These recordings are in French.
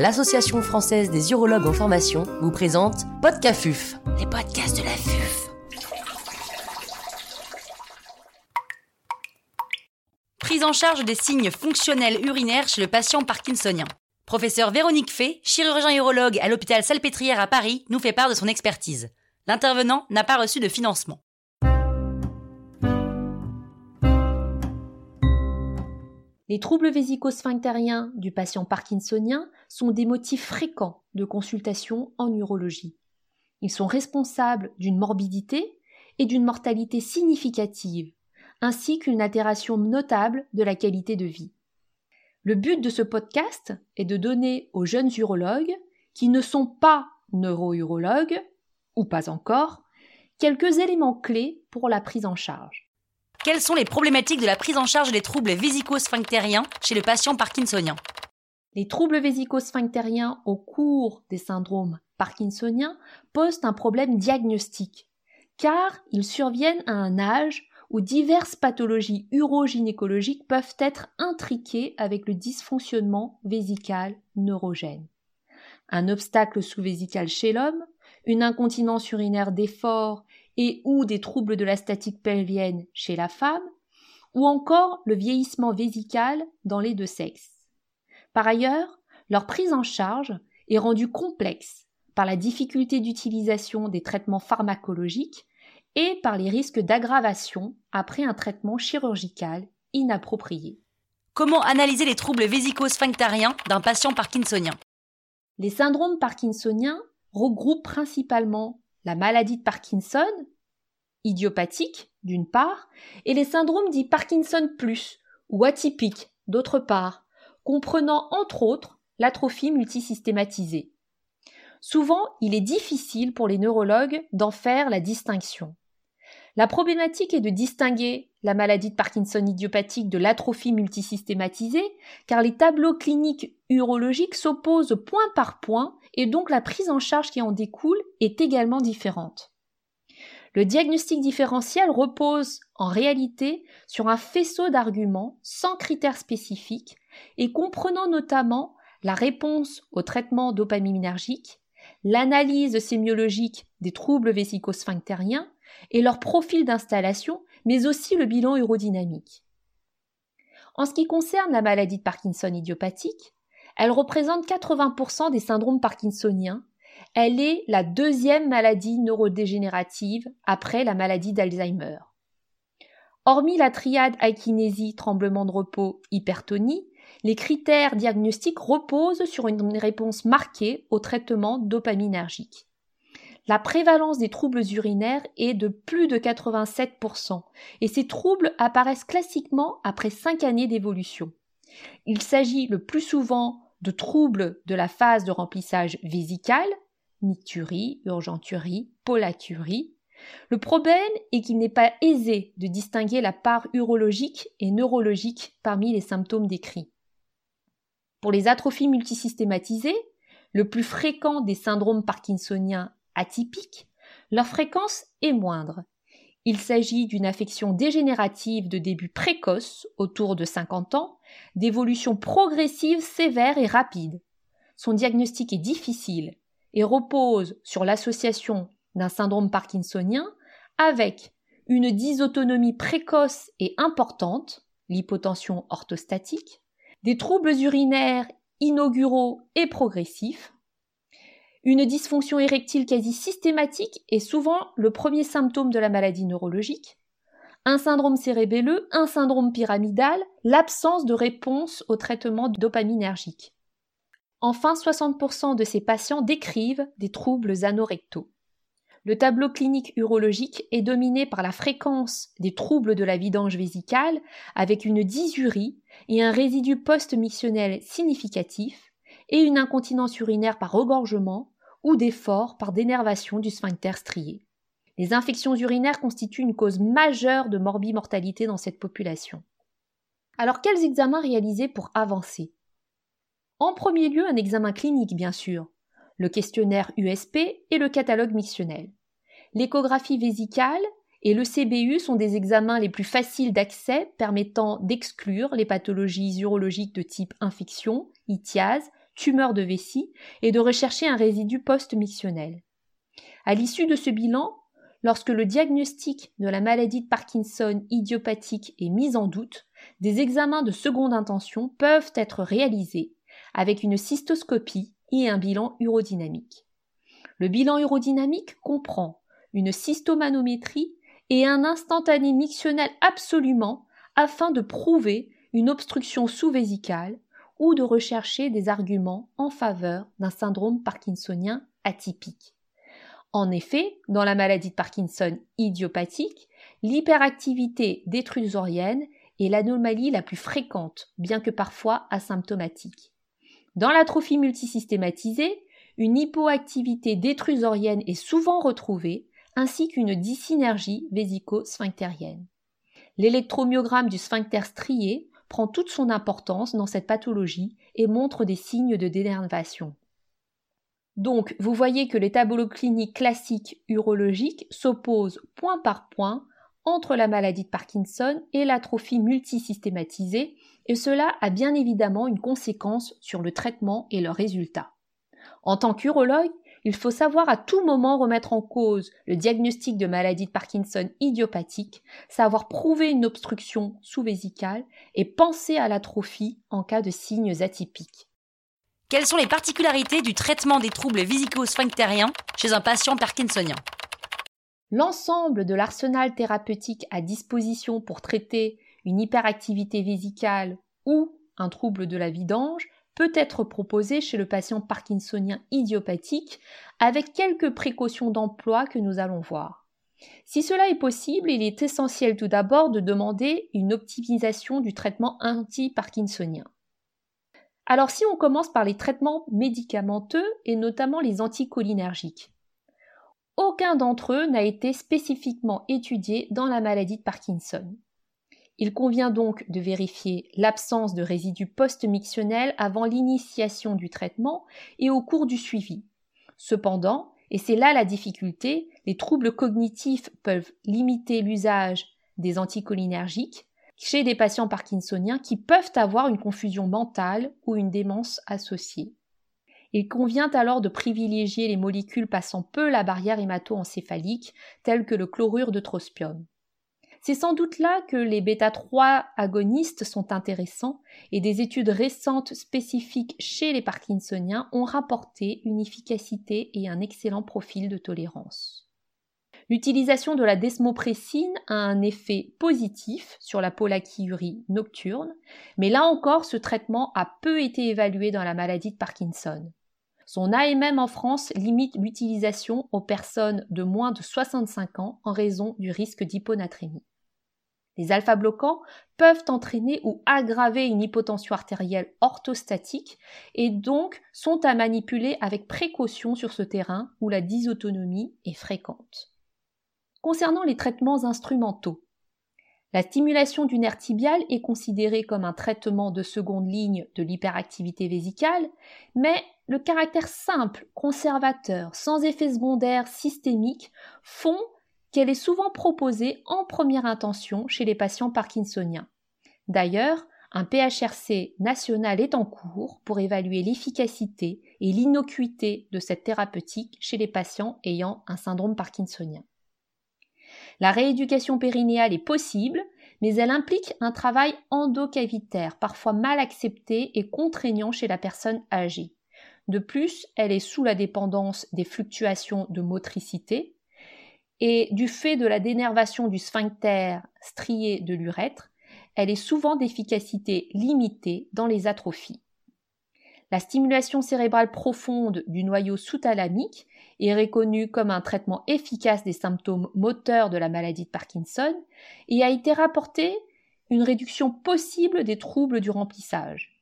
l'Association française des urologues en formation vous présente Podcafuf, les podcasts de la FUF. Prise en charge des signes fonctionnels urinaires chez le patient parkinsonien. Professeur Véronique Fay, chirurgien urologue à l'hôpital Salpêtrière à Paris, nous fait part de son expertise. L'intervenant n'a pas reçu de financement. Les troubles vésico-sphinctériens du patient parkinsonien sont des motifs fréquents de consultation en urologie. Ils sont responsables d'une morbidité et d'une mortalité significative, ainsi qu'une altération notable de la qualité de vie. Le but de ce podcast est de donner aux jeunes urologues, qui ne sont pas neurourologues, ou pas encore, quelques éléments clés pour la prise en charge. Quelles sont les problématiques de la prise en charge des troubles vésico-sphinctériens chez le patient parkinsonien Les troubles vésico-sphinctériens au cours des syndromes parkinsoniens posent un problème diagnostique, car ils surviennent à un âge où diverses pathologies urogynécologiques peuvent être intriquées avec le dysfonctionnement vésical neurogène. Un obstacle sous-vésical chez l'homme, une incontinence urinaire d'effort et ou des troubles de la statique pelvienne chez la femme, ou encore le vieillissement vésical dans les deux sexes. Par ailleurs, leur prise en charge est rendue complexe par la difficulté d'utilisation des traitements pharmacologiques et par les risques d'aggravation après un traitement chirurgical inapproprié. Comment analyser les troubles vésico-sphinctériens d'un patient parkinsonien? Les syndromes parkinsoniens regroupent principalement la maladie de Parkinson, idiopathique d'une part, et les syndromes dits Parkinson plus ou atypiques d'autre part, comprenant entre autres l'atrophie multisystématisée. Souvent, il est difficile pour les neurologues d'en faire la distinction. La problématique est de distinguer la maladie de Parkinson idiopathique de l'atrophie multisystématisée, car les tableaux cliniques urologiques s'opposent point par point et donc la prise en charge qui en découle est également différente. Le diagnostic différentiel repose en réalité sur un faisceau d'arguments sans critères spécifiques et comprenant notamment la réponse au traitement dopaminergique, l'analyse sémiologique des troubles vésico-sphinctériens et leur profil d'installation, mais aussi le bilan urodynamique. En ce qui concerne la maladie de Parkinson idiopathique, elle représente 80% des syndromes parkinsoniens. Elle est la deuxième maladie neurodégénérative après la maladie d'Alzheimer. Hormis la triade akinésie, tremblement de repos, hypertonie, les critères diagnostiques reposent sur une réponse marquée au traitement dopaminergique. La prévalence des troubles urinaires est de plus de 87% et ces troubles apparaissent classiquement après 5 années d'évolution. Il s'agit le plus souvent de troubles de la phase de remplissage vésical, nicturie, urgenturie, polaturie. Le problème est qu'il n'est pas aisé de distinguer la part urologique et neurologique parmi les symptômes décrits. Pour les atrophies multisystématisées, le plus fréquent des syndromes parkinsoniens atypiques, leur fréquence est moindre. Il s'agit d'une affection dégénérative de début précoce, autour de 50 ans, d'évolution progressive sévère et rapide. Son diagnostic est difficile et repose sur l'association d'un syndrome parkinsonien avec une dysautonomie précoce et importante, l'hypotension orthostatique, des troubles urinaires inauguraux et progressifs, une dysfonction érectile quasi systématique est souvent le premier symptôme de la maladie neurologique, un syndrome cérébelleux, un syndrome pyramidal, l'absence de réponse au traitement dopaminergique. Enfin, 60% de ces patients décrivent des troubles anorectaux. Le tableau clinique urologique est dominé par la fréquence des troubles de la vidange vésicale avec une dysurie et un résidu post-mictionnel significatif et une incontinence urinaire par regorgement ou d'effort par dénervation du sphincter strié. Les infections urinaires constituent une cause majeure de morbimortalité dans cette population. Alors quels examens réaliser pour avancer? En premier lieu, un examen clinique, bien sûr, le questionnaire USP et le catalogue mictionnel. L'échographie vésicale et le CBU sont des examens les plus faciles d'accès permettant d'exclure les pathologies urologiques de type infection, ithiase, tumeur de vessie et de rechercher un résidu post-mictionnel. À l'issue de ce bilan, lorsque le diagnostic de la maladie de Parkinson idiopathique est mis en doute, des examens de seconde intention peuvent être réalisés avec une cystoscopie et un bilan urodynamique. Le bilan urodynamique comprend une cystomanométrie et un instantané mictionnel absolument afin de prouver une obstruction sous-vésicale ou de rechercher des arguments en faveur d'un syndrome parkinsonien atypique. En effet, dans la maladie de Parkinson idiopathique, l'hyperactivité détrusorienne est l'anomalie la plus fréquente, bien que parfois asymptomatique. Dans l'atrophie multisystématisée, une hypoactivité détrusorienne est souvent retrouvée, ainsi qu'une dysynergie vésico-sphinctérienne. L'électromyogramme du sphincter strié prend toute son importance dans cette pathologie et montre des signes de dénervation. Donc, vous voyez que les tableaux cliniques classiques urologiques s'opposent point par point entre la maladie de Parkinson et l'atrophie multisystématisée, et cela a bien évidemment une conséquence sur le traitement et leurs résultats. En tant qu'urologue, il faut savoir à tout moment remettre en cause le diagnostic de maladie de Parkinson idiopathique, savoir prouver une obstruction sous-vésicale et penser à l'atrophie en cas de signes atypiques. Quelles sont les particularités du traitement des troubles vésico-sphinctériens chez un patient parkinsonien? L'ensemble de l'arsenal thérapeutique à disposition pour traiter une hyperactivité vésicale ou un trouble de la vidange peut être proposé chez le patient parkinsonien idiopathique avec quelques précautions d'emploi que nous allons voir. Si cela est possible, il est essentiel tout d'abord de demander une optimisation du traitement anti-parkinsonien. Alors si on commence par les traitements médicamenteux et notamment les anticholinergiques, aucun d'entre eux n'a été spécifiquement étudié dans la maladie de Parkinson. Il convient donc de vérifier l'absence de résidus post-mictionnels avant l'initiation du traitement et au cours du suivi. Cependant, et c'est là la difficulté, les troubles cognitifs peuvent limiter l'usage des anticholinergiques chez des patients parkinsoniens qui peuvent avoir une confusion mentale ou une démence associée. Il convient alors de privilégier les molécules passant peu la barrière hémato-encéphalique, telles que le chlorure de trospium. C'est sans doute là que les bêta-3 agonistes sont intéressants et des études récentes spécifiques chez les parkinsoniens ont rapporté une efficacité et un excellent profil de tolérance. L'utilisation de la desmopressine a un effet positif sur la polachyurie nocturne, mais là encore ce traitement a peu été évalué dans la maladie de Parkinson. Son AMM en France limite l'utilisation aux personnes de moins de 65 ans en raison du risque d'hyponatrémie. Les alpha-bloquants peuvent entraîner ou aggraver une hypotension artérielle orthostatique et donc sont à manipuler avec précaution sur ce terrain où la dysautonomie est fréquente. Concernant les traitements instrumentaux, la stimulation du nerf tibial est considérée comme un traitement de seconde ligne de l'hyperactivité vésicale, mais le caractère simple, conservateur, sans effet secondaire systémique font qu'elle est souvent proposée en première intention chez les patients parkinsoniens. D'ailleurs, un PHRC national est en cours pour évaluer l'efficacité et l'innocuité de cette thérapeutique chez les patients ayant un syndrome parkinsonien. La rééducation périnéale est possible, mais elle implique un travail endocavitaire, parfois mal accepté et contraignant chez la personne âgée. De plus, elle est sous la dépendance des fluctuations de motricité, et du fait de la dénervation du sphincter strié de l'urètre, elle est souvent d'efficacité limitée dans les atrophies. La stimulation cérébrale profonde du noyau sous-thalamique est reconnue comme un traitement efficace des symptômes moteurs de la maladie de Parkinson et a été rapporté une réduction possible des troubles du remplissage.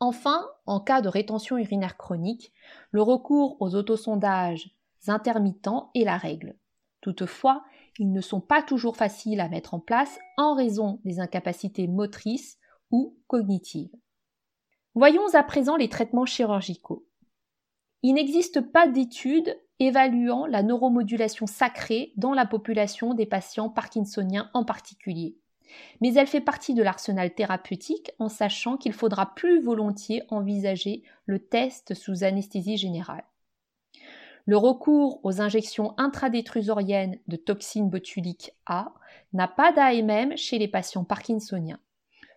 Enfin, en cas de rétention urinaire chronique, le recours aux autosondages intermittents est la règle. Toutefois, ils ne sont pas toujours faciles à mettre en place en raison des incapacités motrices ou cognitives. Voyons à présent les traitements chirurgicaux. Il n'existe pas d'études évaluant la neuromodulation sacrée dans la population des patients parkinsoniens en particulier. Mais elle fait partie de l'arsenal thérapeutique en sachant qu'il faudra plus volontiers envisager le test sous anesthésie générale. Le recours aux injections intradétrusoriennes de toxines botuliques A n'a pas d'AMM chez les patients parkinsoniens.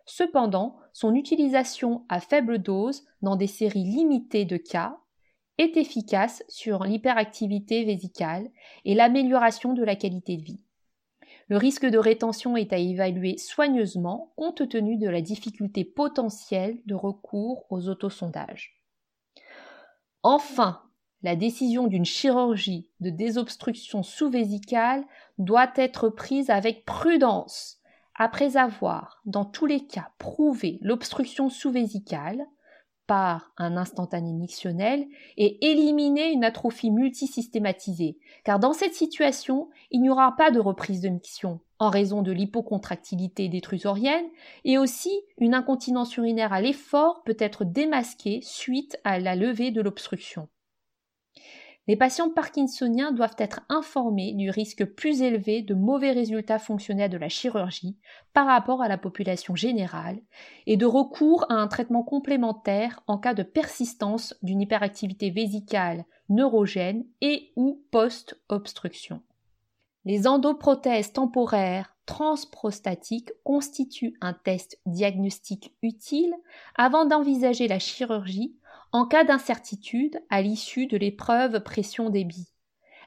Cependant, son utilisation à faible dose dans des séries limitées de cas est efficace sur l'hyperactivité vésicale et l'amélioration de la qualité de vie. Le risque de rétention est à évaluer soigneusement compte tenu de la difficulté potentielle de recours aux autosondages. Enfin, la décision d'une chirurgie de désobstruction sous-vésicale doit être prise avec prudence après avoir, dans tous les cas, prouvé l'obstruction sous-vésicale par un instantané mictionnel et éliminé une atrophie multisystématisée, car dans cette situation, il n'y aura pas de reprise de miction en raison de l'hypocontractilité détrusorienne et aussi une incontinence urinaire à l'effort peut être démasquée suite à la levée de l'obstruction. Les patients parkinsoniens doivent être informés du risque plus élevé de mauvais résultats fonctionnels de la chirurgie par rapport à la population générale et de recours à un traitement complémentaire en cas de persistance d'une hyperactivité vésicale neurogène et ou post-obstruction. Les endoprothèses temporaires transprostatiques constituent un test diagnostique utile avant d'envisager la chirurgie en cas d'incertitude à l'issue de l'épreuve pression-débit.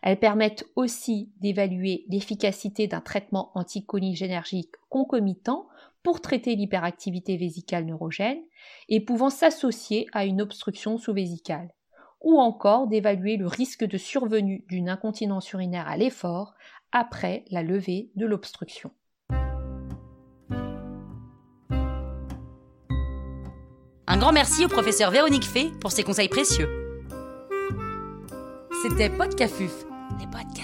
Elles permettent aussi d'évaluer l'efficacité d'un traitement anticholinergique concomitant pour traiter l'hyperactivité vésicale neurogène et pouvant s'associer à une obstruction sous-vésicale, ou encore d'évaluer le risque de survenue d'une incontinence urinaire à l'effort après la levée de l'obstruction. Un grand merci au professeur Véronique Fay pour ses conseils précieux. C'était Podcafuf, les podcasts